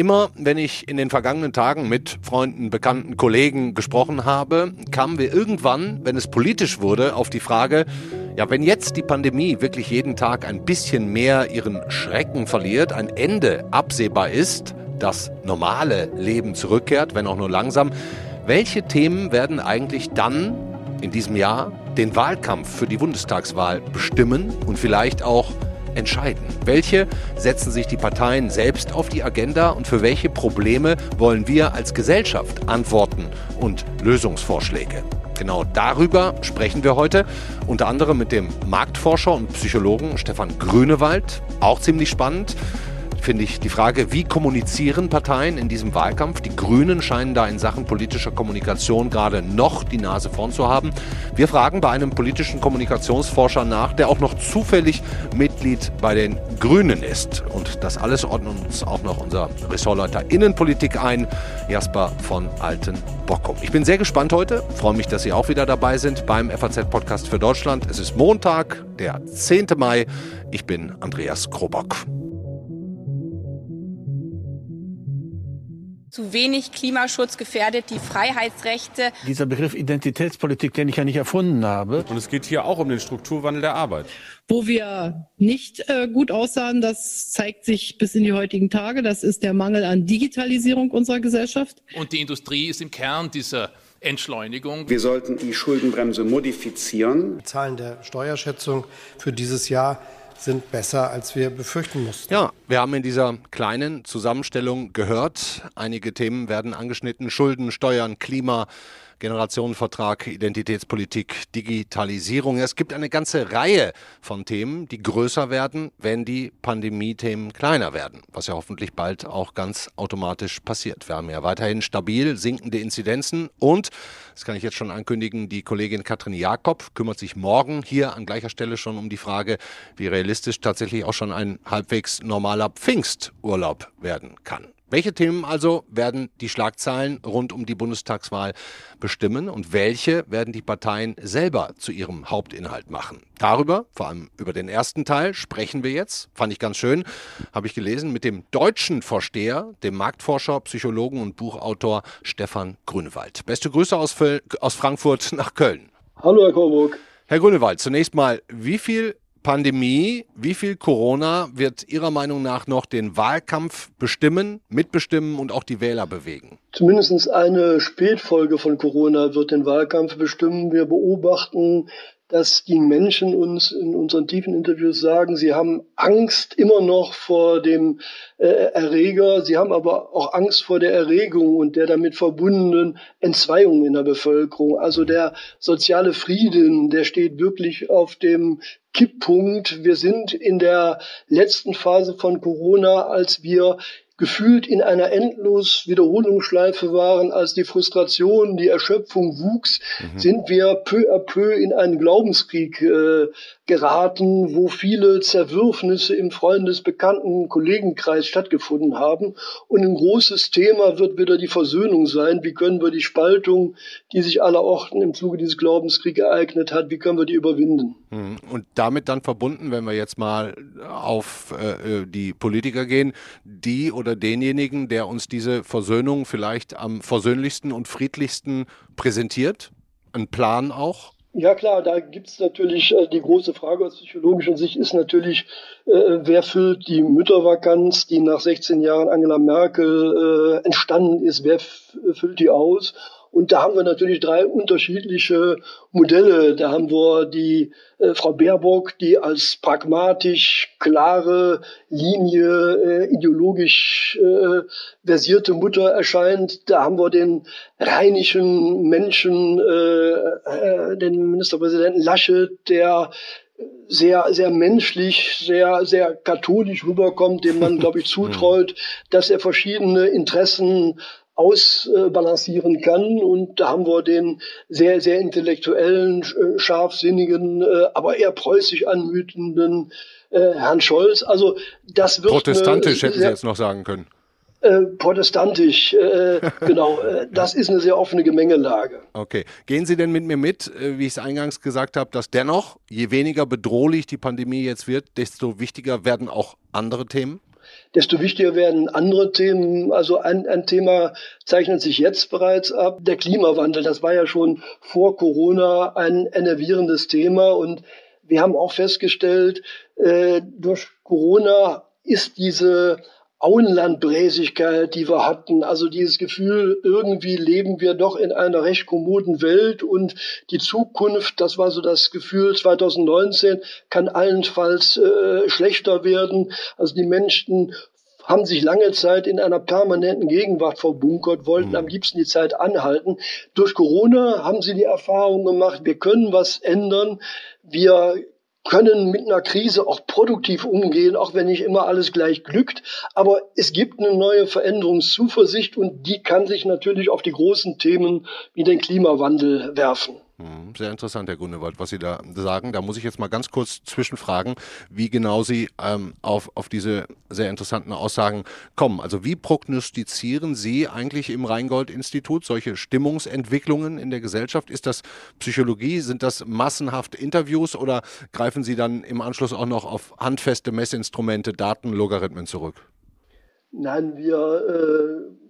Immer wenn ich in den vergangenen Tagen mit Freunden, Bekannten, Kollegen gesprochen habe, kamen wir irgendwann, wenn es politisch wurde, auf die Frage, ja, wenn jetzt die Pandemie wirklich jeden Tag ein bisschen mehr ihren Schrecken verliert, ein Ende absehbar ist, das normale Leben zurückkehrt, wenn auch nur langsam, welche Themen werden eigentlich dann in diesem Jahr den Wahlkampf für die Bundestagswahl bestimmen und vielleicht auch entscheiden? Welche setzen sich die Parteien selbst auf die Agenda und für welche Probleme wollen wir als Gesellschaft Antworten und Lösungsvorschläge? Genau darüber sprechen wir heute, unter anderem mit dem Marktforscher und Psychologen Stefan Grünewald, auch ziemlich spannend finde ich die Frage, wie kommunizieren Parteien in diesem Wahlkampf? Die Grünen scheinen da in Sachen politischer Kommunikation gerade noch die Nase vorn zu haben. Wir fragen bei einem politischen Kommunikationsforscher nach, der auch noch zufällig Mitglied bei den Grünen ist. Und das alles ordnet uns auch noch unser Ressortleiter Innenpolitik ein, Jasper von Alten-Bockum. Ich bin sehr gespannt heute, freue mich, dass Sie auch wieder dabei sind beim FAZ-Podcast für Deutschland. Es ist Montag, der 10. Mai. Ich bin Andreas Krobock. Zu wenig Klimaschutz gefährdet die Freiheitsrechte. Dieser Begriff Identitätspolitik, den ich ja nicht erfunden habe. Und es geht hier auch um den Strukturwandel der Arbeit. Wo wir nicht äh, gut aussahen, das zeigt sich bis in die heutigen Tage. Das ist der Mangel an Digitalisierung unserer Gesellschaft. Und die Industrie ist im Kern dieser Entschleunigung. Wir sollten die Schuldenbremse modifizieren. Die Zahlen der Steuerschätzung für dieses Jahr sind besser, als wir befürchten mussten. Ja, wir haben in dieser kleinen Zusammenstellung gehört, einige Themen werden angeschnitten, Schulden, Steuern, Klima, Generationenvertrag, Identitätspolitik, Digitalisierung. Es gibt eine ganze Reihe von Themen, die größer werden, wenn die Pandemie-Themen kleiner werden, was ja hoffentlich bald auch ganz automatisch passiert. Wir haben ja weiterhin stabil sinkende Inzidenzen und, das kann ich jetzt schon ankündigen, die Kollegin Katrin Jakob kümmert sich morgen hier an gleicher Stelle schon um die Frage, wie realistisch tatsächlich auch schon ein halbwegs normaler Pfingsturlaub werden kann. Welche Themen also werden die Schlagzeilen rund um die Bundestagswahl bestimmen und welche werden die Parteien selber zu ihrem Hauptinhalt machen? Darüber, vor allem über den ersten Teil, sprechen wir jetzt. Fand ich ganz schön, habe ich gelesen, mit dem deutschen Vorsteher, dem Marktforscher, Psychologen und Buchautor Stefan Grünewald. Beste Grüße aus, aus Frankfurt nach Köln. Hallo, Herr Korburg. Herr Grünewald, zunächst mal, wie viel Pandemie, wie viel Corona wird Ihrer Meinung nach noch den Wahlkampf bestimmen, mitbestimmen und auch die Wähler bewegen? Zumindest eine Spätfolge von Corona wird den Wahlkampf bestimmen. Wir beobachten dass die Menschen uns in unseren tiefen Interviews sagen, sie haben Angst immer noch vor dem äh, Erreger, sie haben aber auch Angst vor der Erregung und der damit verbundenen Entzweiung in der Bevölkerung. Also der soziale Frieden, der steht wirklich auf dem Kipppunkt. Wir sind in der letzten Phase von Corona, als wir gefühlt in einer endlos Wiederholungsschleife waren, als die Frustration, die Erschöpfung wuchs, mhm. sind wir peu à peu in einen Glaubenskrieg äh, geraten, wo viele Zerwürfnisse im Freundes-, Bekannten-, Kollegenkreis stattgefunden haben. Und ein großes Thema wird wieder die Versöhnung sein. Wie können wir die Spaltung, die sich allerorten im Zuge dieses Glaubenskriegs ereignet hat, wie können wir die überwinden? Mhm. Und damit dann verbunden, wenn wir jetzt mal auf äh, die Politiker gehen, die oder denjenigen, der uns diese Versöhnung vielleicht am versöhnlichsten und friedlichsten präsentiert? Ein Plan auch? Ja klar, da gibt's natürlich äh, die große Frage aus psychologischer Sicht ist natürlich, äh, wer füllt die Müttervakanz, die nach 16 Jahren Angela Merkel äh, entstanden ist, wer füllt die aus? Und da haben wir natürlich drei unterschiedliche Modelle. Da haben wir die äh, Frau Baerbock, die als pragmatisch, klare Linie, äh, ideologisch äh, versierte Mutter erscheint. Da haben wir den rheinischen Menschen, äh, äh, den Ministerpräsidenten Laschet, der sehr, sehr menschlich, sehr, sehr katholisch rüberkommt, dem man, glaube ich, zutraut, dass er verschiedene Interessen ausbalancieren kann. Und da haben wir den sehr, sehr intellektuellen, äh, scharfsinnigen, äh, aber eher preußisch anmutenden äh, Herrn Scholz. Also das wird protestantisch hätten Sie jetzt noch sagen können. äh, protestantisch. Äh, genau, äh, das ist eine sehr offene Gemengelage. Okay. Gehen Sie denn mit mir mit, wie ich es eingangs gesagt habe, dass dennoch, je weniger bedrohlich die Pandemie jetzt wird, desto wichtiger werden auch andere Themen? Desto wichtiger werden andere Themen. Also ein, ein Thema zeichnet sich jetzt bereits ab, der Klimawandel. Das war ja schon vor Corona ein enervierendes Thema und wir haben auch festgestellt, äh, durch Corona ist diese Auenlandbräsigkeit, die wir hatten, also dieses Gefühl, irgendwie leben wir doch in einer recht kommoden Welt und die Zukunft, das war so das Gefühl 2019, kann allenfalls äh, schlechter werden. Also die Menschen haben sich lange Zeit in einer permanenten Gegenwart verbunkert, wollten mhm. am liebsten die Zeit anhalten. Durch Corona haben sie die Erfahrung gemacht, wir können was ändern. Wir können mit einer Krise auch produktiv umgehen, auch wenn nicht immer alles gleich glückt. Aber es gibt eine neue Veränderungszuversicht und die kann sich natürlich auf die großen Themen wie den Klimawandel werfen. Hm, sehr interessant, Herr Grunewald, was Sie da sagen. Da muss ich jetzt mal ganz kurz zwischenfragen, wie genau Sie ähm, auf, auf diese sehr interessanten Aussagen kommen. Also wie prognostizieren Sie eigentlich im Rheingold-Institut solche Stimmungsentwicklungen in der Gesellschaft? Ist das Psychologie? Sind das massenhaft Interviews oder greifen Sie dann im Anschluss auch noch auf handfeste Messinstrumente, Daten, Logarithmen zurück? Nein, wir äh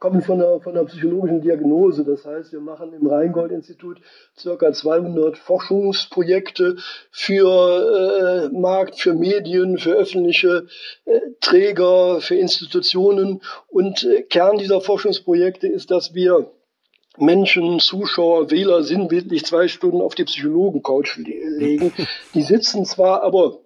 kommen von der, von der psychologischen Diagnose. Das heißt, wir machen im Rheingold-Institut circa 200 Forschungsprojekte für äh, Markt, für Medien, für öffentliche äh, Träger, für Institutionen. Und äh, Kern dieser Forschungsprojekte ist, dass wir Menschen, Zuschauer, Wähler sinnbildlich zwei Stunden auf die Psychologen-Couch legen. Die sitzen zwar, aber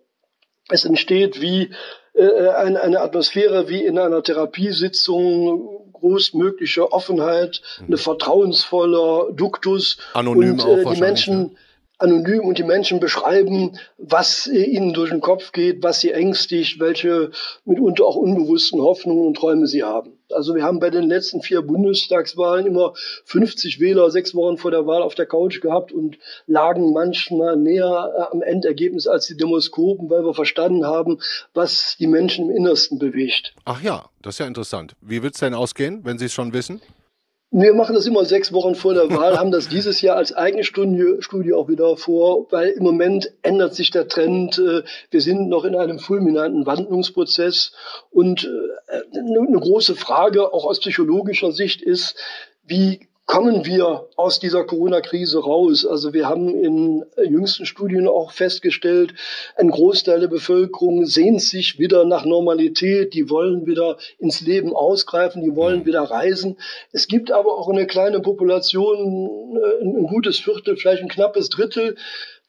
es entsteht wie äh, eine, eine Atmosphäre wie in einer Therapiesitzung, größtmögliche Offenheit, mhm. eine vertrauensvoller Duktus Anonym und äh, die Menschen ne? Anonym und die Menschen beschreiben, was ihnen durch den Kopf geht, was sie ängstigt, welche mitunter auch unbewussten Hoffnungen und Träume sie haben. Also wir haben bei den letzten vier Bundestagswahlen immer 50 Wähler sechs Wochen vor der Wahl auf der Couch gehabt und lagen manchmal näher äh, am Endergebnis als die Demoskopen, weil wir verstanden haben, was die Menschen im Innersten bewegt. Ach ja, das ist ja interessant. Wie wird es denn ausgehen, wenn Sie es schon wissen? Wir machen das immer sechs Wochen vor der Wahl, haben das dieses Jahr als eigene Studie, Studie auch wieder vor, weil im Moment ändert sich der Trend. Äh, wir sind noch in einem fulminanten Wandlungsprozess und äh, eine große Frage auch aus psychologischer Sicht ist, wie kommen wir aus dieser Corona-Krise raus? Also wir haben in jüngsten Studien auch festgestellt, ein Großteil der Bevölkerung sehnt sich wieder nach Normalität, die wollen wieder ins Leben ausgreifen, die wollen wieder reisen. Es gibt aber auch eine kleine Population, äh, ein gutes Viertel, vielleicht ein knappes Drittel,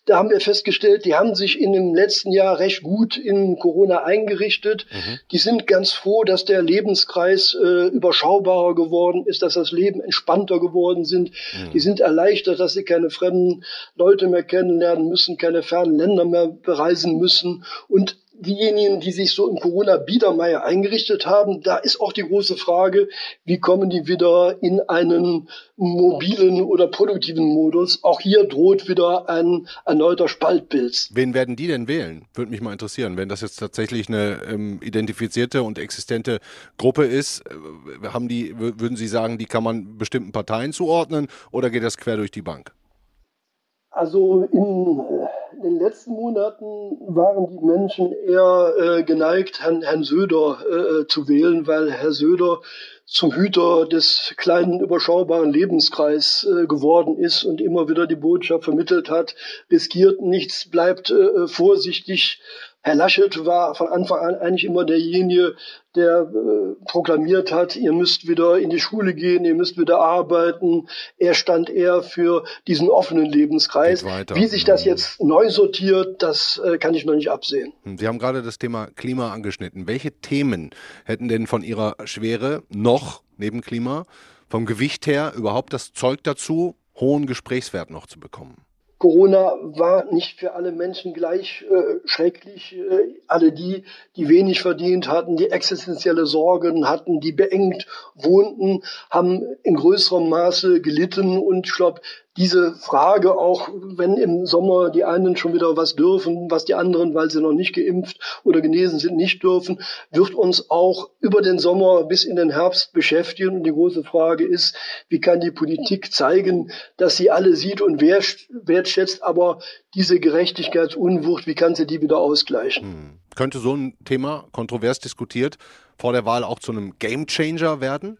da haben wir festgestellt, die haben sich in dem letzten Jahr recht gut in Corona eingerichtet. Mhm. Die sind ganz froh, dass der Lebenskreis äh, überschaubarer geworden ist, dass das Leben entspannter geworden sind. Mhm. Die sind erleichtert, dass sie keine fremden Leute mehr kennenlernen müssen, keine fernen Länder mehr bereisen müssen. Und diejenigen, die sich so im Corona-Biedermeier eingerichtet haben, da ist auch die große Frage, wie kommen die wieder in einen mobilen oder produktiven Modus? Auch hier droht wieder ein erneuter Spaltpilz. Wen werden die denn wählen? Würde mich mal interessieren. Wenn das jetzt tatsächlich eine ähm, identifizierte und existente Gruppe ist, äh, haben die, würden Sie sagen, die kann man bestimmten Parteien zuordnen oder geht das quer durch die Bank? Also in äh, den letzten Monaten waren die Menschen eher äh, geneigt, Herrn, Herrn Söder äh, zu wählen, weil Herr Söder zum Hüter des kleinen, überschaubaren Lebenskreis äh, geworden ist und immer wieder die Botschaft vermittelt hat, riskiert nichts, bleibt äh, vorsichtig, Herr Laschet war von Anfang an eigentlich immer derjenige, der äh, proklamiert hat, ihr müsst wieder in die Schule gehen, ihr müsst wieder arbeiten. Er stand eher für diesen offenen Lebenskreis. Wie sich das jetzt neu sortiert, das äh, kann ich noch nicht absehen. Sie haben gerade das Thema Klima angeschnitten. Welche Themen hätten denn von Ihrer Schwere noch neben Klima vom Gewicht her überhaupt das Zeug dazu, hohen Gesprächswert noch zu bekommen? Corona war nicht für alle Menschen gleich äh, schrecklich. Äh, alle die, die wenig verdient hatten, die existenzielle Sorgen hatten, die beengt wohnten, haben in größerem Maße gelitten. Und ich glaube, diese Frage auch, wenn im Sommer die einen schon wieder was dürfen, was die anderen, weil sie noch nicht geimpft oder genesen sind, nicht dürfen, wird uns auch über den Sommer bis in den Herbst beschäftigen. Und die große Frage ist, wie kann die Politik zeigen, dass sie alle sieht und wertschätzt, aber diese Gerechtigkeitsunwucht, wie kann sie die wieder ausgleichen? Hm. Könnte so ein Thema, kontrovers diskutiert, vor der Wahl auch zu einem Gamechanger werden?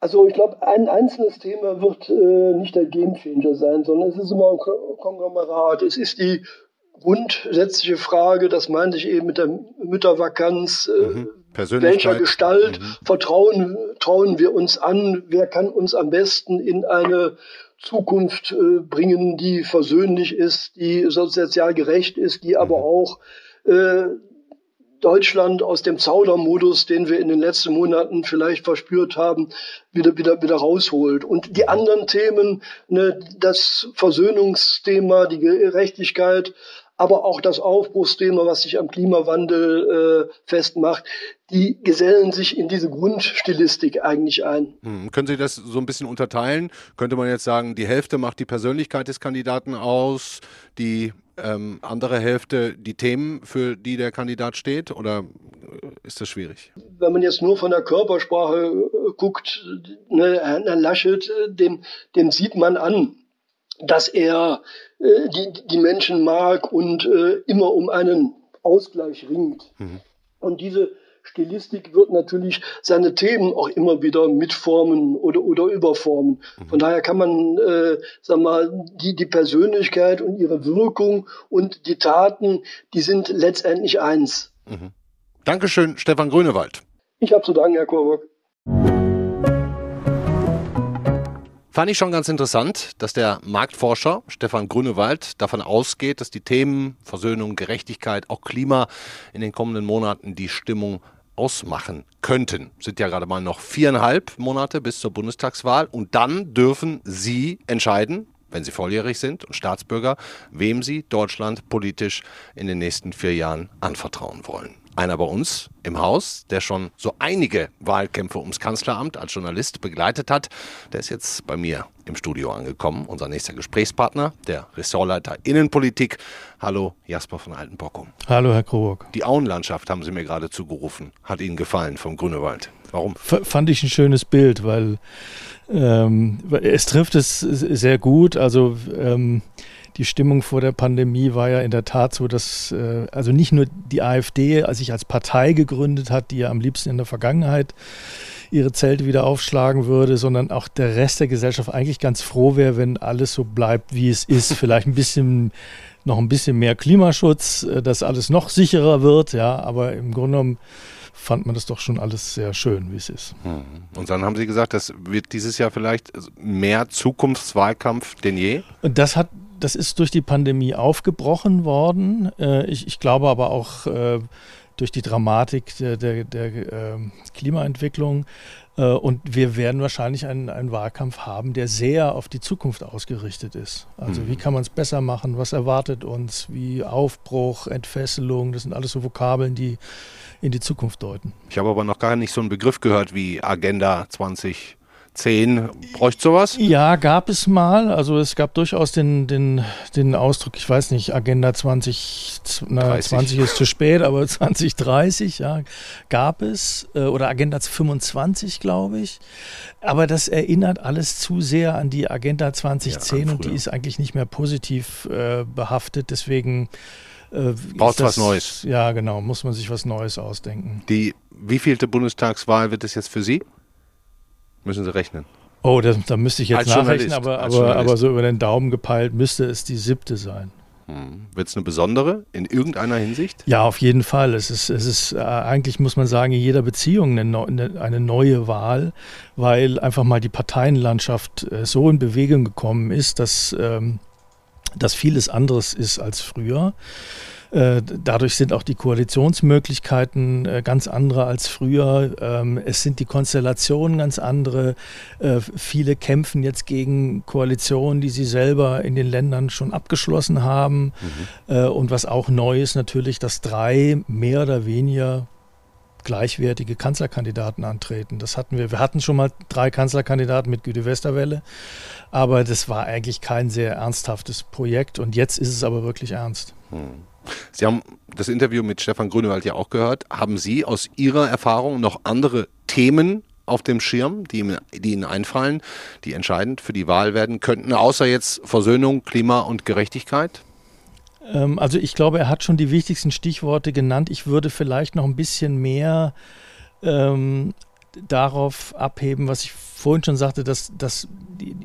Also ich glaube, ein einzelnes Thema wird äh, nicht der Gamechanger sein, sondern es ist immer ein Konglomerat. Es ist die grundsätzliche Frage, das meinte ich eben mit der Müttervakanz, äh, mhm. welcher Gestalt mhm. vertrauen trauen wir uns an, wer kann uns am besten in eine Zukunft äh, bringen, die versöhnlich ist, die sozial gerecht ist, die aber mhm. auch äh, Deutschland aus dem Zaudermodus, den wir in den letzten Monaten vielleicht verspürt haben, wieder, wieder, wieder rausholt. Und die anderen Themen, ne, das Versöhnungsthema, die Gerechtigkeit, aber auch das Aufbruchsthema, was sich am Klimawandel äh, festmacht, die gesellen sich in diese Grundstilistik eigentlich ein. Hm. Können Sie das so ein bisschen unterteilen? Könnte man jetzt sagen, die Hälfte macht die Persönlichkeit des Kandidaten aus, die ähm, andere Hälfte die Themen, für die der Kandidat steht? Oder ist das schwierig? Wenn man jetzt nur von der Körpersprache äh, guckt, ne, Herr Laschet, äh, dem, dem sieht man an, dass er äh, die, die Menschen mag und äh, immer um einen Ausgleich ringt. Mhm. Und diese Stilistik wird natürlich seine Themen auch immer wieder mitformen oder, oder überformen. Mhm. Von daher kann man, äh, sag mal, die, die Persönlichkeit und ihre Wirkung und die Taten, die sind letztendlich eins. Mhm. Dankeschön, Stefan Grünewald. Ich habe zu danken, Herr Korburg. Fand ich schon ganz interessant, dass der Marktforscher Stefan Grünewald davon ausgeht, dass die Themen Versöhnung, Gerechtigkeit, auch Klima in den kommenden Monaten die Stimmung ausmachen könnten. Sind ja gerade mal noch viereinhalb Monate bis zur Bundestagswahl und dann dürfen Sie entscheiden, wenn Sie volljährig sind und Staatsbürger, wem Sie Deutschland politisch in den nächsten vier Jahren anvertrauen wollen einer bei uns im Haus, der schon so einige Wahlkämpfe ums Kanzleramt als Journalist begleitet hat. Der ist jetzt bei mir im Studio angekommen, unser nächster Gesprächspartner, der Ressortleiter Innenpolitik. Hallo, Jasper von Altenbockum. Hallo, Herr Kroburg. Die Auenlandschaft haben Sie mir gerade zugerufen. Hat Ihnen gefallen vom Grünewald. Warum? F fand ich ein schönes Bild, weil ähm, es trifft es sehr gut. Also ähm, die Stimmung vor der Pandemie war ja in der Tat so, dass äh, also nicht nur die AfD als sich als Partei gegründet hat, die ja am liebsten in der Vergangenheit ihre Zelte wieder aufschlagen würde, sondern auch der Rest der Gesellschaft eigentlich ganz froh wäre, wenn alles so bleibt, wie es ist. Vielleicht ein bisschen noch ein bisschen mehr Klimaschutz, äh, dass alles noch sicherer wird, ja, aber im Grunde genommen fand man das doch schon alles sehr schön, wie es ist. Hm. Und dann haben Sie gesagt, das wird dieses Jahr vielleicht mehr Zukunftswahlkampf denn je? Und das hat das ist durch die Pandemie aufgebrochen worden. Äh, ich, ich, glaube aber auch äh, durch die Dramatik der, der, der ähm, Klimaentwicklung. Äh, und wir werden wahrscheinlich einen, einen, Wahlkampf haben, der sehr auf die Zukunft ausgerichtet ist. Also mhm. wie kann man es besser machen? Was erwartet uns? Wie Aufbruch, Entfesselung, das sind alles so Vokabeln, die in die Zukunft deuten. Ich habe aber noch gar nicht so einen Begriff gehört wie Agenda 20 10. Bräuchte sowas? Ja, gab es mal. Also es gab durchaus den, den, den Ausdruck, ich weiß nicht, Agenda 20, na, 20 ist zu spät, aber 2030, ja, gab es. Äh, oder Agenda 25, glaube ich. Aber das erinnert alles zu sehr an die Agenda 2010 ja, und die ist eigentlich nicht mehr positiv äh, behaftet. Deswegen äh, Braucht was Neues. Ja, genau, muss man sich was Neues ausdenken. Die wievielte Bundestagswahl wird es jetzt für Sie? Müssen Sie rechnen. Oh, das, da müsste ich jetzt als nachrechnen, aber, aber, aber so über den Daumen gepeilt müsste es die siebte sein. Hm. Wird es eine besondere in irgendeiner Hinsicht? Ja, auf jeden Fall. Es ist, es ist äh, eigentlich, muss man sagen, in jeder Beziehung eine, eine, neue Wahl, weil einfach mal die Parteienlandschaft äh, so in Bewegung gekommen ist, dass, ähm, dass vieles anderes ist als früher. Äh, dadurch sind auch die Koalitionsmöglichkeiten äh, ganz andere als früher. Ähm, es sind die Konstellationen ganz andere. Äh, viele kämpfen jetzt gegen Koalitionen, die sie selber in den Ländern schon abgeschlossen haben. Mhm. Und was auch neu ist natürlich, dass drei mehr oder weniger gleichwertige Kanzlerkandidaten antreten. Das hatten wir. Wir hatten schon mal drei Kanzlerkandidaten mit Güte Westerwelle, aber das war eigentlich kein sehr ernsthaftes Projekt und jetzt ist es aber wirklich ernst. Hm. Sie haben das Interview mit Stefan Grünewald ja auch gehört. Haben Sie aus Ihrer Erfahrung noch andere Themen auf dem Schirm, die, die Ihnen einfallen, die entscheidend für die Wahl werden könnten, außer jetzt Versöhnung, Klima und Gerechtigkeit? Ähm, also ich glaube, er hat schon die wichtigsten Stichworte genannt. Ich würde vielleicht noch ein bisschen mehr ähm, darauf abheben, was ich vorhin schon sagte, dass, dass die,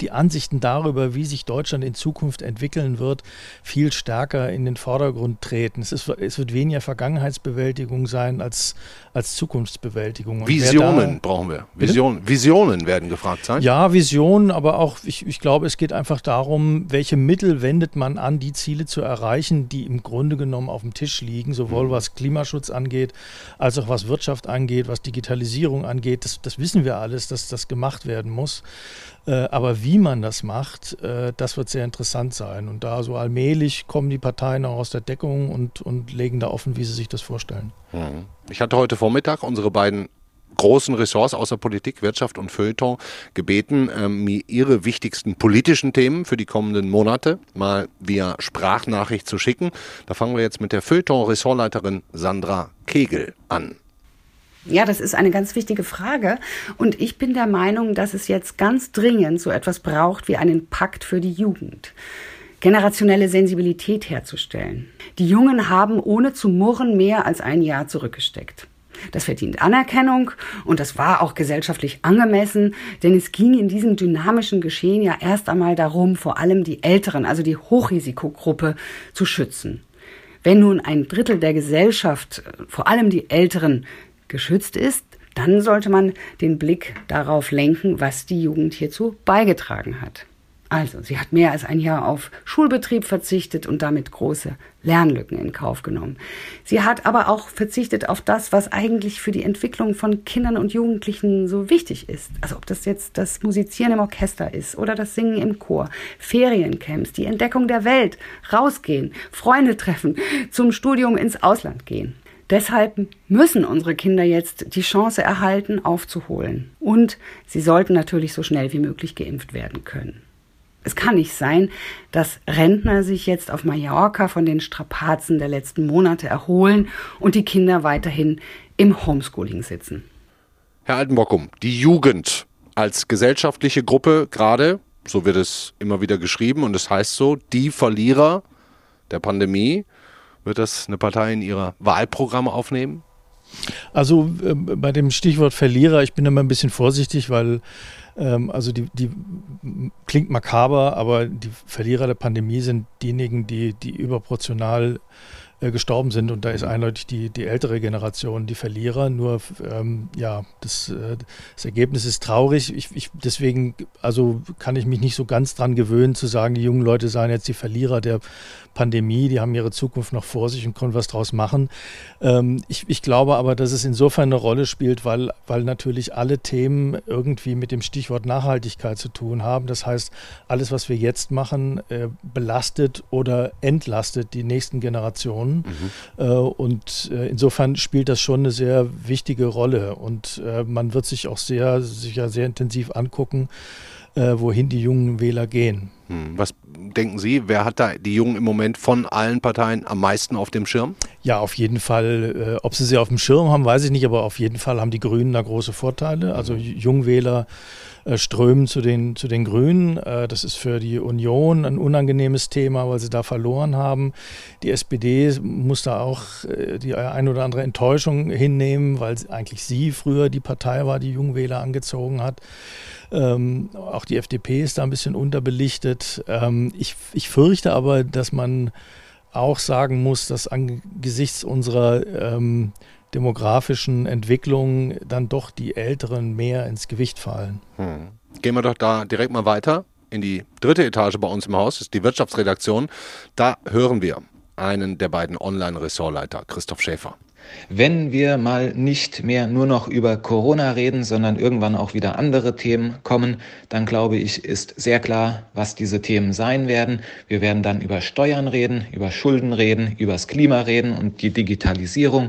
die Ansichten darüber, wie sich Deutschland in Zukunft entwickeln wird, viel stärker in den Vordergrund treten. Es, ist, es wird weniger Vergangenheitsbewältigung sein als, als Zukunftsbewältigung. Und Visionen da, brauchen wir. Visionen, Visionen werden gefragt sein. Ja, Visionen, aber auch, ich, ich glaube, es geht einfach darum, welche Mittel wendet man an, die Ziele zu erreichen, die im Grunde genommen auf dem Tisch liegen, sowohl mhm. was Klimaschutz angeht, als auch was Wirtschaft angeht, was Digitalisierung angeht. Das, das wissen wir alles, dass das gemacht werden muss. Äh, aber wie man das macht, äh, das wird sehr interessant sein. Und da so allmählich kommen die Parteien auch aus der Deckung und, und legen da offen, wie sie sich das vorstellen. Mhm. Ich hatte heute Vormittag unsere beiden großen Ressorts außer Politik, Wirtschaft und Feuilleton gebeten, ähm, mir ihre wichtigsten politischen Themen für die kommenden Monate mal via Sprachnachricht zu schicken. Da fangen wir jetzt mit der Feuilleton-Ressortleiterin Sandra Kegel an. Ja, das ist eine ganz wichtige Frage. Und ich bin der Meinung, dass es jetzt ganz dringend so etwas braucht wie einen Pakt für die Jugend. Generationelle Sensibilität herzustellen. Die Jungen haben ohne zu murren mehr als ein Jahr zurückgesteckt. Das verdient Anerkennung und das war auch gesellschaftlich angemessen, denn es ging in diesem dynamischen Geschehen ja erst einmal darum, vor allem die Älteren, also die Hochrisikogruppe, zu schützen. Wenn nun ein Drittel der Gesellschaft, vor allem die Älteren, geschützt ist, dann sollte man den Blick darauf lenken, was die Jugend hierzu beigetragen hat. Also, sie hat mehr als ein Jahr auf Schulbetrieb verzichtet und damit große Lernlücken in Kauf genommen. Sie hat aber auch verzichtet auf das, was eigentlich für die Entwicklung von Kindern und Jugendlichen so wichtig ist. Also ob das jetzt das Musizieren im Orchester ist oder das Singen im Chor, Feriencamps, die Entdeckung der Welt, rausgehen, Freunde treffen, zum Studium ins Ausland gehen. Deshalb müssen unsere Kinder jetzt die Chance erhalten, aufzuholen. Und sie sollten natürlich so schnell wie möglich geimpft werden können. Es kann nicht sein, dass Rentner sich jetzt auf Mallorca von den Strapazen der letzten Monate erholen und die Kinder weiterhin im Homeschooling sitzen. Herr Altenbockum, die Jugend als gesellschaftliche Gruppe gerade, so wird es immer wieder geschrieben und es heißt so, die Verlierer der Pandemie. Wird das eine Partei in ihrer Wahlprogramme aufnehmen? Also äh, bei dem Stichwort Verlierer, ich bin immer ein bisschen vorsichtig, weil ähm, also die, die klingt makaber, aber die Verlierer der Pandemie sind diejenigen, die, die überproportional gestorben sind. Und da ist eindeutig die, die ältere Generation die Verlierer. Nur ähm, ja, das, äh, das Ergebnis ist traurig. Ich, ich, deswegen, also kann ich mich nicht so ganz dran gewöhnen zu sagen, die jungen Leute seien jetzt die Verlierer der Pandemie, die haben ihre Zukunft noch vor sich und können was draus machen. Ähm, ich, ich glaube aber, dass es insofern eine Rolle spielt, weil, weil natürlich alle Themen irgendwie mit dem Stichwort Nachhaltigkeit zu tun haben. Das heißt, alles, was wir jetzt machen, äh, belastet oder entlastet die nächsten Generationen. Mhm. Äh, und äh, insofern spielt das schon eine sehr wichtige Rolle. Und äh, man wird sich auch sehr, sicher sehr intensiv angucken, wohin die jungen Wähler gehen. Hm. Was denken Sie, wer hat da die Jungen im Moment von allen Parteien am meisten auf dem Schirm? Ja, auf jeden Fall. Ob sie sie auf dem Schirm haben, weiß ich nicht, aber auf jeden Fall haben die Grünen da große Vorteile. Also mhm. Jungwähler äh, strömen zu den, zu den Grünen. Äh, das ist für die Union ein unangenehmes Thema, weil sie da verloren haben. Die SPD muss da auch äh, die ein oder andere Enttäuschung hinnehmen, weil eigentlich sie früher die Partei war, die Jungwähler angezogen hat. Ähm, auch die FDP ist da ein bisschen unterbelichtet. Ähm, ich, ich fürchte aber, dass man auch sagen muss, dass angesichts unserer ähm, demografischen Entwicklung dann doch die Älteren mehr ins Gewicht fallen. Hm. Gehen wir doch da direkt mal weiter in die dritte Etage bei uns im Haus, das ist die Wirtschaftsredaktion. Da hören wir einen der beiden Online-Ressortleiter, Christoph Schäfer. Wenn wir mal nicht mehr nur noch über Corona reden, sondern irgendwann auch wieder andere Themen kommen, dann glaube ich, ist sehr klar, was diese Themen sein werden. Wir werden dann über Steuern reden, über Schulden reden, über das Klima reden und die Digitalisierung.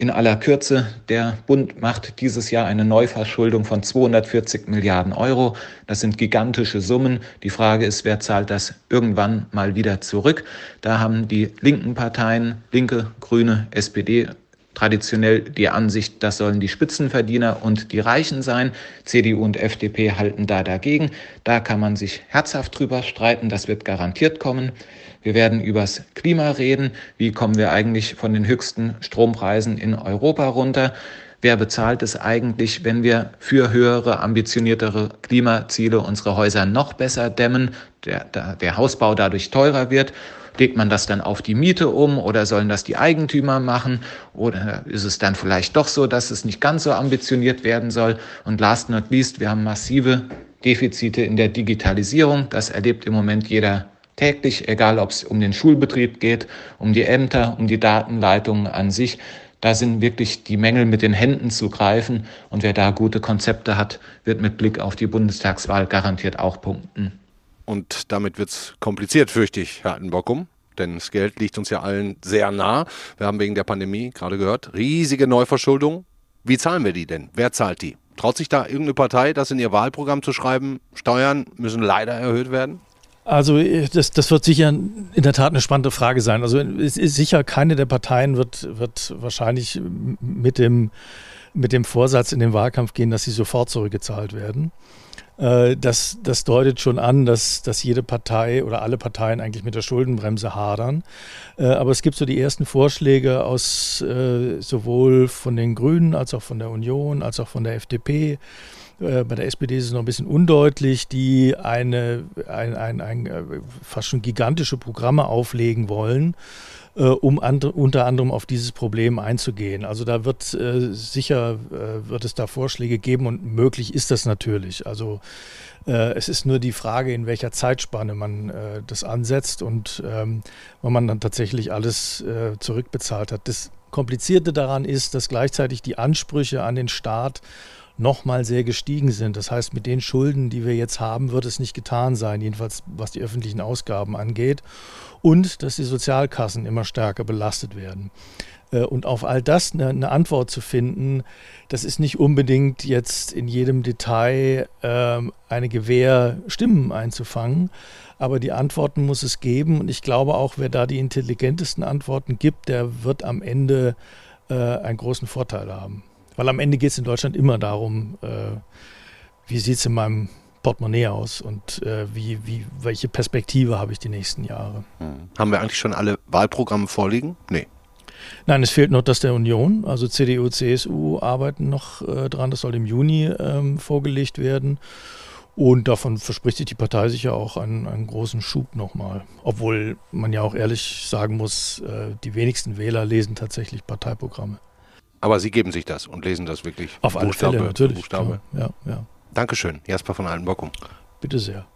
In aller Kürze, der Bund macht dieses Jahr eine Neuverschuldung von 240 Milliarden Euro. Das sind gigantische Summen. Die Frage ist, wer zahlt das irgendwann mal wieder zurück? Da haben die linken Parteien, Linke, Grüne, SPD, traditionell die Ansicht, das sollen die Spitzenverdiener und die Reichen sein. CDU und FDP halten da dagegen. Da kann man sich herzhaft drüber streiten. Das wird garantiert kommen. Wir werden übers Klima reden. Wie kommen wir eigentlich von den höchsten Strompreisen in Europa runter? Wer bezahlt es eigentlich, wenn wir für höhere, ambitioniertere Klimaziele unsere Häuser noch besser dämmen, der, der, Hausbau dadurch teurer wird? Legt man das dann auf die Miete um oder sollen das die Eigentümer machen? Oder ist es dann vielleicht doch so, dass es nicht ganz so ambitioniert werden soll? Und last not least, wir haben massive Defizite in der Digitalisierung. Das erlebt im Moment jeder täglich, egal ob es um den Schulbetrieb geht, um die Ämter, um die Datenleitungen an sich. Da sind wirklich die Mängel mit den Händen zu greifen. Und wer da gute Konzepte hat, wird mit Blick auf die Bundestagswahl garantiert auch punkten. Und damit wird es kompliziert, fürchte ich, Herr Altenbockum. Denn das Geld liegt uns ja allen sehr nah. Wir haben wegen der Pandemie gerade gehört, riesige Neuverschuldung. Wie zahlen wir die denn? Wer zahlt die? Traut sich da irgendeine Partei, das in ihr Wahlprogramm zu schreiben? Steuern müssen leider erhöht werden? Also das, das wird sicher in der Tat eine spannende Frage sein. Also es ist sicher, keine der Parteien wird, wird wahrscheinlich mit dem, mit dem Vorsatz in den Wahlkampf gehen, dass sie sofort zurückgezahlt werden. Äh, das, das deutet schon an, dass, dass jede Partei oder alle Parteien eigentlich mit der Schuldenbremse hadern. Äh, aber es gibt so die ersten Vorschläge aus äh, sowohl von den Grünen als auch von der Union als auch von der FDP. Bei der SPD ist es noch ein bisschen undeutlich, die eine, ein, ein, ein, fast schon gigantische Programme auflegen wollen äh, um and, unter anderem auf dieses Problem einzugehen. Also da wird äh, sicher, äh, wird es da Vorschläge geben und möglich ist das natürlich. Also äh, es ist nur die Frage, in welcher Zeitspanne man äh, das ansetzt und ähm, wann man dann tatsächlich alles äh, zurückbezahlt hat. Das Komplizierte daran ist, dass gleichzeitig die Ansprüche an den Staat nochmal sehr gestiegen sind. Das heißt, mit den Schulden, die wir jetzt haben, wird es nicht getan sein, jedenfalls was die öffentlichen Ausgaben angeht. Und dass die Sozialkassen immer stärker belastet werden. Äh, und auf all das eine, Antwort zu finden, das ist nicht unbedingt jetzt in jedem Detail ähm, eine Gewähr, Stimmen einzufangen. Aber die Antworten muss es geben. Und ich glaube auch, wer da die intelligentesten Antworten gibt, der wird am Ende äh, einen großen Vorteil haben. Weil am Ende geht es in Deutschland immer darum, äh, wie sieht es in meinem Portemonnaie aus und äh, wie, wie, welche Perspektive habe ich die nächsten Jahre. Hm. Haben wir eigentlich schon alle Wahlprogramme vorliegen? Nee. Nein, es fehlt noch das der Union. Also CDU, CSU arbeiten noch äh, dran. Das soll im Juni ähm, vorgelegt werden. Und davon verspricht sich die Partei sicher auch einen, einen großen Schub nochmal. Obwohl man ja auch ehrlich sagen muss, äh, die wenigsten Wähler lesen tatsächlich Parteiprogramme. Aber Sie geben sich das und lesen das wirklich Auf alle Buchstabe, Fälle, natürlich. Buchstabe. Ja, ja. Dankeschön, Jasper von Altenbockum. Bitte sehr.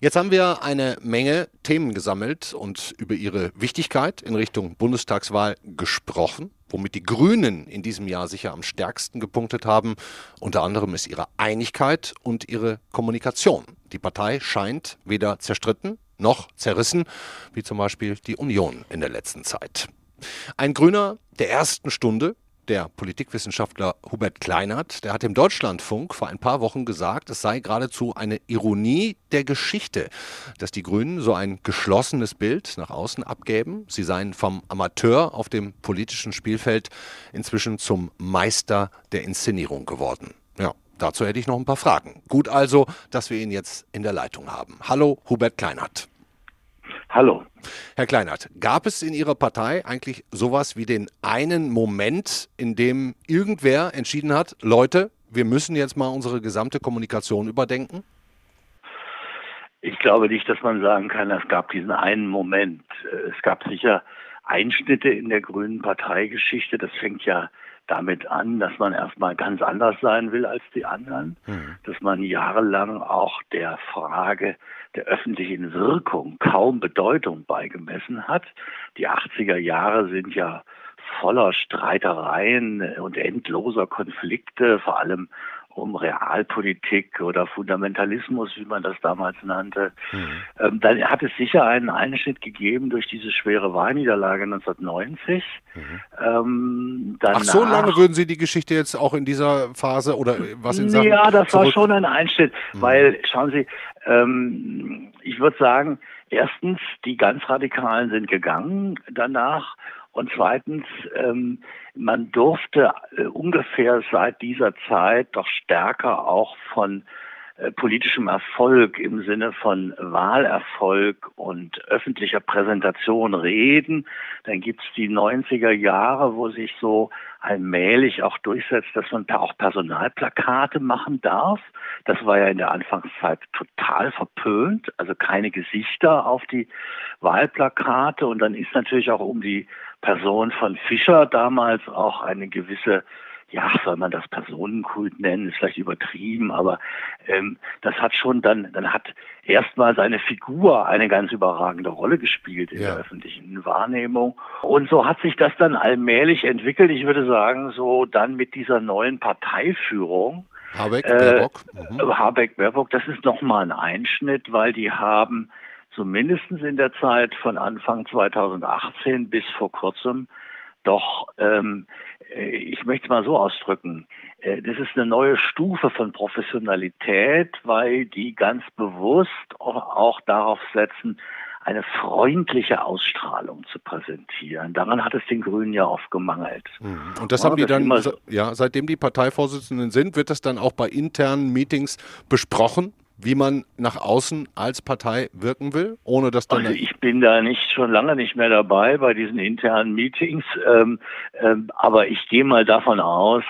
Jetzt haben wir eine Menge Themen gesammelt und über ihre Wichtigkeit in Richtung Bundestagswahl gesprochen, womit die Grünen in diesem Jahr sicher am stärksten gepunktet haben. Unter anderem ist ihre Einigkeit und ihre Kommunikation. Die Partei scheint weder zerstritten noch zerrissen, wie zum Beispiel die Union in der letzten Zeit. Ein Grüner der ersten Stunde, der Politikwissenschaftler Hubert Kleinert, der hat im Deutschlandfunk vor ein paar Wochen gesagt, es sei geradezu eine Ironie der Geschichte, dass die Grünen so ein geschlossenes Bild nach außen abgäben. Sie seien vom Amateur auf dem politischen Spielfeld inzwischen zum Meister der Inszenierung geworden. Dazu hätte ich noch ein paar Fragen. Gut also, dass wir ihn jetzt in der Leitung haben. Hallo, Hubert Kleinert. Hallo. Herr Kleinert, gab es in Ihrer Partei eigentlich sowas wie den einen Moment, in dem irgendwer entschieden hat, Leute, wir müssen jetzt mal unsere gesamte Kommunikation überdenken? Ich glaube nicht, dass man sagen kann, es gab diesen einen Moment. Es gab sicher Einschnitte in der grünen Parteigeschichte. Das fängt ja damit an, dass man erstmal ganz anders sein will als die anderen, mhm. dass man jahrelang auch der Frage der öffentlichen Wirkung kaum Bedeutung beigemessen hat. Die 80er Jahre sind ja voller Streitereien und endloser Konflikte, vor allem um Realpolitik oder Fundamentalismus, wie man das damals nannte. Mhm. Ähm, dann hat es sicher einen Einschnitt gegeben durch diese schwere Wahlniederlage 1990. Mhm. Ähm, danach, Ach, so lange würden Sie die Geschichte jetzt auch in dieser Phase oder was in Sachen Ja, das zurück? war schon ein Einschnitt, mhm. weil, schauen Sie, ähm, ich würde sagen, erstens, die ganz Radikalen sind gegangen danach und zweitens, ähm, man durfte äh, ungefähr seit dieser Zeit doch stärker auch von äh, politischem Erfolg im Sinne von Wahlerfolg und öffentlicher Präsentation reden. Dann gibt's die 90er Jahre, wo sich so allmählich auch durchsetzt, dass man da auch Personalplakate machen darf. Das war ja in der Anfangszeit total verpönt, also keine Gesichter auf die Wahlplakate. Und dann ist natürlich auch um die Person von Fischer damals auch eine gewisse ja, soll man das Personenkult nennen, ist vielleicht übertrieben, aber ähm, das hat schon dann, dann hat erstmal seine Figur eine ganz überragende Rolle gespielt in ja. der öffentlichen Wahrnehmung. Und so hat sich das dann allmählich entwickelt. Ich würde sagen, so dann mit dieser neuen Parteiführung. Habeck, äh, Baerbock. Mhm. Habeck, Baerbock, das ist nochmal ein Einschnitt, weil die haben zumindest in der Zeit von Anfang 2018 bis vor kurzem doch ähm, äh, ich möchte es mal so ausdrücken, äh, das ist eine neue Stufe von Professionalität, weil die ganz bewusst auch darauf setzen, eine freundliche Ausstrahlung zu präsentieren. Daran hat es den Grünen ja oft gemangelt. Mhm. Und das ja, haben die dann, ja, seitdem die Parteivorsitzenden sind, wird das dann auch bei internen Meetings besprochen? Wie man nach außen als Partei wirken will, ohne dass dann. Also ich bin da nicht schon lange nicht mehr dabei bei diesen internen Meetings, ähm, ähm, aber ich gehe mal davon aus,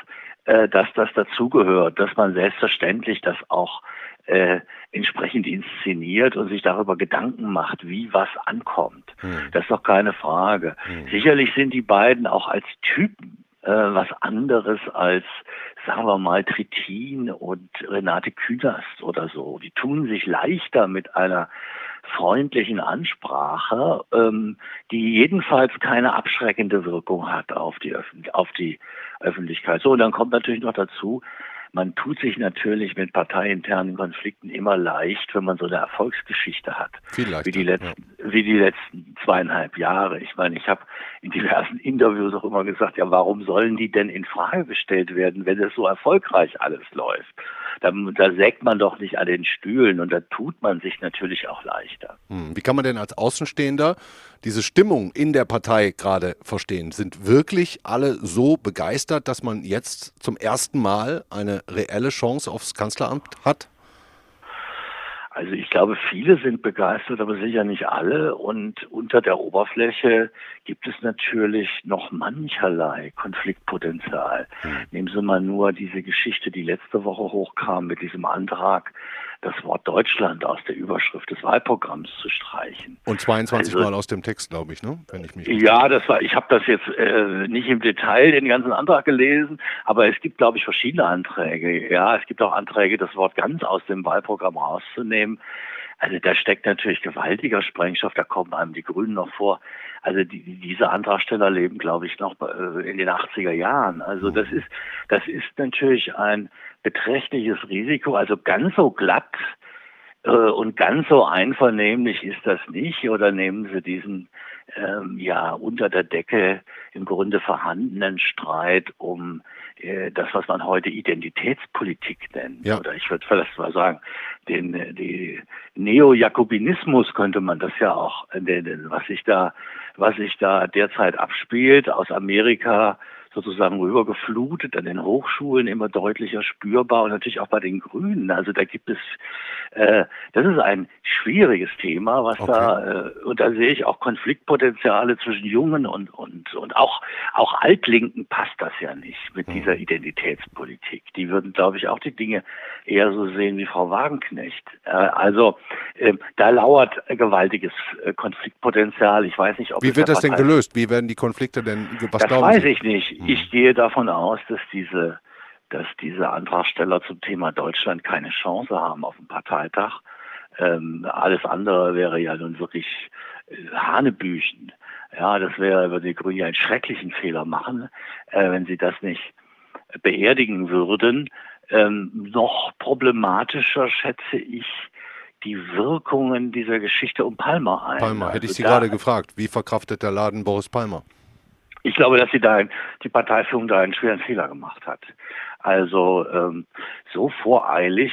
äh, dass das dazugehört, dass man selbstverständlich das auch äh, entsprechend inszeniert und sich darüber Gedanken macht, wie was ankommt. Hm. Das ist doch keine Frage. Hm. Sicherlich sind die beiden auch als Typen äh, was anderes als, sagen wir mal, Trittin und Renate Künast oder so. Die tun sich leichter mit einer freundlichen Ansprache, ähm, die jedenfalls keine abschreckende Wirkung hat auf die, auf die Öffentlichkeit. So, und dann kommt natürlich noch dazu, man tut sich natürlich mit parteiinternen Konflikten immer leicht, wenn man so eine Erfolgsgeschichte hat. Viel leichter, wie die letzten, ja. wie die letzten zweieinhalb Jahre. Ich meine, ich habe in diversen Interviews auch immer gesagt, ja, warum sollen die denn in Frage gestellt werden, wenn es so erfolgreich alles läuft? Da, da sägt man doch nicht an den Stühlen und da tut man sich natürlich auch leichter. Hm. Wie kann man denn als Außenstehender diese Stimmung in der Partei gerade verstehen? Sind wirklich alle so begeistert, dass man jetzt zum ersten Mal eine reelle Chance aufs Kanzleramt hat? Also ich glaube, viele sind begeistert, aber sicher nicht alle. Und unter der Oberfläche gibt es natürlich noch mancherlei Konfliktpotenzial. Mhm. Nehmen Sie mal nur diese Geschichte, die letzte Woche hochkam mit diesem Antrag, das Wort Deutschland aus der Überschrift des Wahlprogramms zu streichen. Und 22 also, Mal aus dem Text, glaube ich, ne? Wenn ich mich ja, das war. Ich habe das jetzt äh, nicht im Detail den ganzen Antrag gelesen, aber es gibt, glaube ich, verschiedene Anträge. Ja, es gibt auch Anträge, das Wort ganz aus dem Wahlprogramm rauszunehmen. Also da steckt natürlich gewaltiger Sprengstoff, da kommen einem die Grünen noch vor. Also die, diese Antragsteller leben, glaube ich, noch äh, in den 80er Jahren. Also das ist, das ist natürlich ein beträchtliches Risiko. Also ganz so glatt äh, und ganz so einvernehmlich ist das nicht. Oder nehmen Sie diesen ähm, ja unter der Decke im Grunde vorhandenen Streit um das, was man heute Identitätspolitik nennt. Ja. Oder ich würde vielleicht mal sagen, den äh, die Neo-Jakobinismus könnte man das ja auch, äh, den, was sich da, was sich da derzeit abspielt aus Amerika sozusagen rübergeflutet, an den Hochschulen immer deutlicher spürbar und natürlich auch bei den Grünen. Also da gibt es Äh, das ist ein schwieriges Thema, was okay. da, äh, und da sehe ich auch Konfliktpotenziale zwischen Jungen und, und, und auch, auch Altlinken passt das ja nicht mit mhm. dieser Identitätspolitik. Die würden, glaube ich, auch die Dinge eher so sehen wie Frau Wagenknecht. Äh, also, äh, da lauert gewaltiges äh, Konfliktpotenzial. Ich weiß nicht, ob Wie wird das denn gelöst? Wie werden die Konflikte denn, was das weiß ich nicht. Mhm. Ich gehe davon aus, dass diese dass diese Antragsteller zum Thema Deutschland keine Chance haben auf dem Parteitag. Ähm, alles andere wäre ja nun wirklich äh, Hanebüchen. Ja, das wäre, würde die Grünen ja einen schrecklichen Fehler machen, äh, wenn sie das nicht beerdigen würden. Ähm, noch problematischer schätze ich die Wirkungen dieser Geschichte um Palmer ein. Palmer, hätte ich also Sie gerade gefragt. Wie verkraftet der Laden Boris Palmer? Ich glaube, dass sie da die Parteiführung da einen schweren Fehler gemacht hat. Also ähm, so voreilig,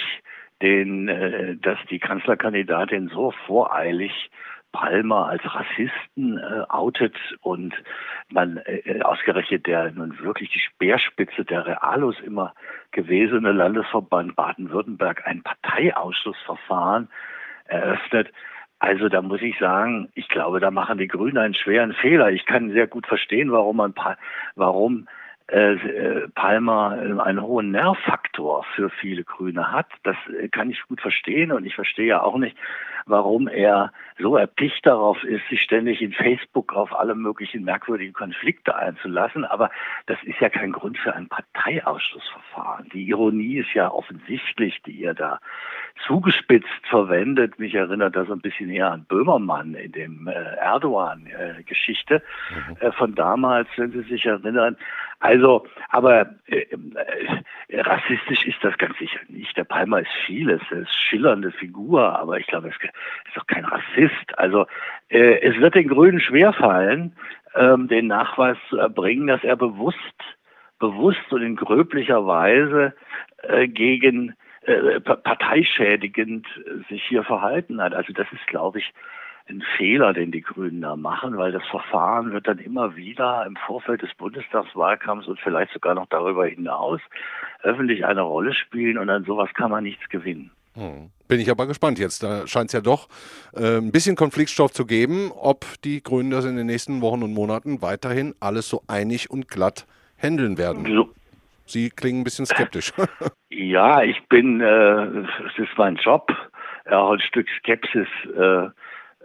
den, äh, dass die Kanzlerkandidatin so voreilig Palmer als Rassisten äh, outet und man äh, ausgerechnet der nun wirklich die Speerspitze der Realos immer gewesene Landesverband Baden-Württemberg ein Parteiausschussverfahren eröffnet. Also da muss ich sagen, ich glaube, da machen die Grünen einen schweren Fehler. Ich kann sehr gut verstehen, warum man warum äh, äh, Palmer einen hohen Nervfaktor für viele Grüne hat. Das äh, kann ich gut verstehen und ich verstehe ja auch nicht, warum er so erpicht darauf ist, sich ständig in Facebook auf alle möglichen merkwürdigen Konflikte einzulassen. Aber das ist ja kein Grund für ein Parteiausschussverfahren. Die Ironie ist ja offensichtlich, die ihr da zugespitzt verwendet. Mich erinnert das ein bisschen eher an Böhmermann in dem äh, Erdogan-Geschichte mhm. äh, von damals, wenn Sie sich erinnern. Also, aber äh, äh, rassistisch ist das ganz sicher nicht. Der Palmer ist vieles, er ist schillernde Figur, aber ich glaube, er ist doch kein Rassist. Also äh, es wird den Grünen schwerfallen, ähm, den Nachweis zu erbringen, dass er bewusst, bewusst und in gröblicher Weise äh, gegen äh, parteischädigend äh, sich hier verhalten hat. Also das ist, glaube ich, ein Fehler, den die Grünen da machen, weil das Verfahren wird dann immer wieder im Vorfeld des Bundestagswahlkampfs und vielleicht sogar noch darüber hinaus öffentlich eine Rolle spielen und an sowas kann man nichts gewinnen. Hm. Bin ich aber gespannt jetzt. Da scheint es ja doch äh, ein bisschen Konfliktstoff zu geben, ob die Grünen das in den nächsten Wochen und Monaten weiterhin alles so einig und glatt handeln werden. So. Sie klingen ein bisschen skeptisch. ja, ich bin, äh, es ist mein Job, auch ein Stück Skepsis äh,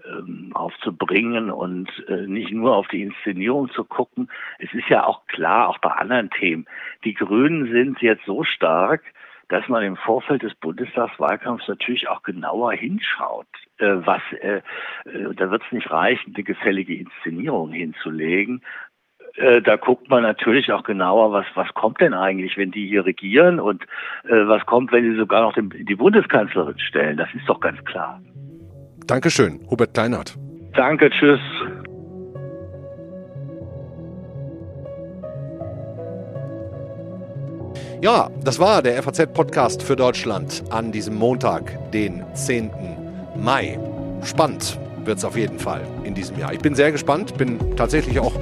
ähm, aufzubringen und äh, nicht nur auf die Inszenierung zu gucken. Es ist ja auch klar, auch bei anderen Themen, die Grünen sind jetzt so stark, dass man im Vorfeld des Bundestagswahlkampfs natürlich auch genauer hinschaut, äh, was äh, äh da wird es nicht reichen, eine gefällige Inszenierung hinzulegen. Äh, da guckt man natürlich auch genauer, was was kommt denn eigentlich, wenn die hier regieren und äh, was kommt, wenn sie sogar noch den, die Bundeskanzlerin stellen. Das ist doch ganz klar. Dankeschön, Hubert Kleinert. Danke, tschüss. Ja, das war der FAZ-Podcast für Deutschland an diesem Montag, den 10. Mai. Spannend wird es auf jeden Fall in diesem Jahr. Ich bin sehr gespannt, bin tatsächlich auch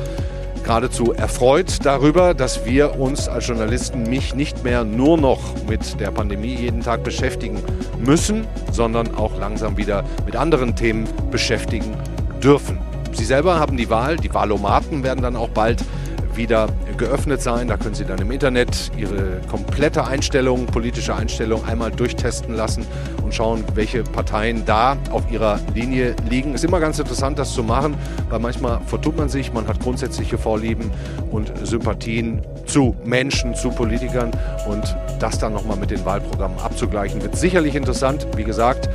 geradezu erfreut darüber, dass wir uns als Journalisten mich nicht mehr nur noch mit der Pandemie jeden Tag beschäftigen müssen, sondern auch langsam wieder mit anderen Themen beschäftigen dürfen. Sie selber haben die Wahl, die Wahlomaten werden dann auch bald wieder geöffnet sein. Da können Sie dann im Internet Ihre komplette Einstellung, politische Einstellung einmal durchtesten lassen und schauen, welche Parteien da auf ihrer Linie liegen. Ist immer ganz interessant, das zu machen, weil manchmal vertut man sich, man hat grundsätzliche Vorlieben und Sympathien zu Menschen, zu Politikern und das dann nochmal mit den Wahlprogrammen abzugleichen, wird sicherlich interessant. Wie gesagt,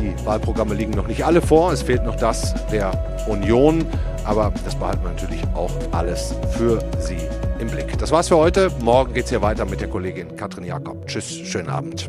die Wahlprogramme liegen noch nicht alle vor. Es fehlt noch das der Union. Aber das behalten wir natürlich auch alles für Sie im Blick. Das war's für heute. Morgen geht's hier weiter mit der Kollegin Katrin Jakob. Tschüss, schönen Abend.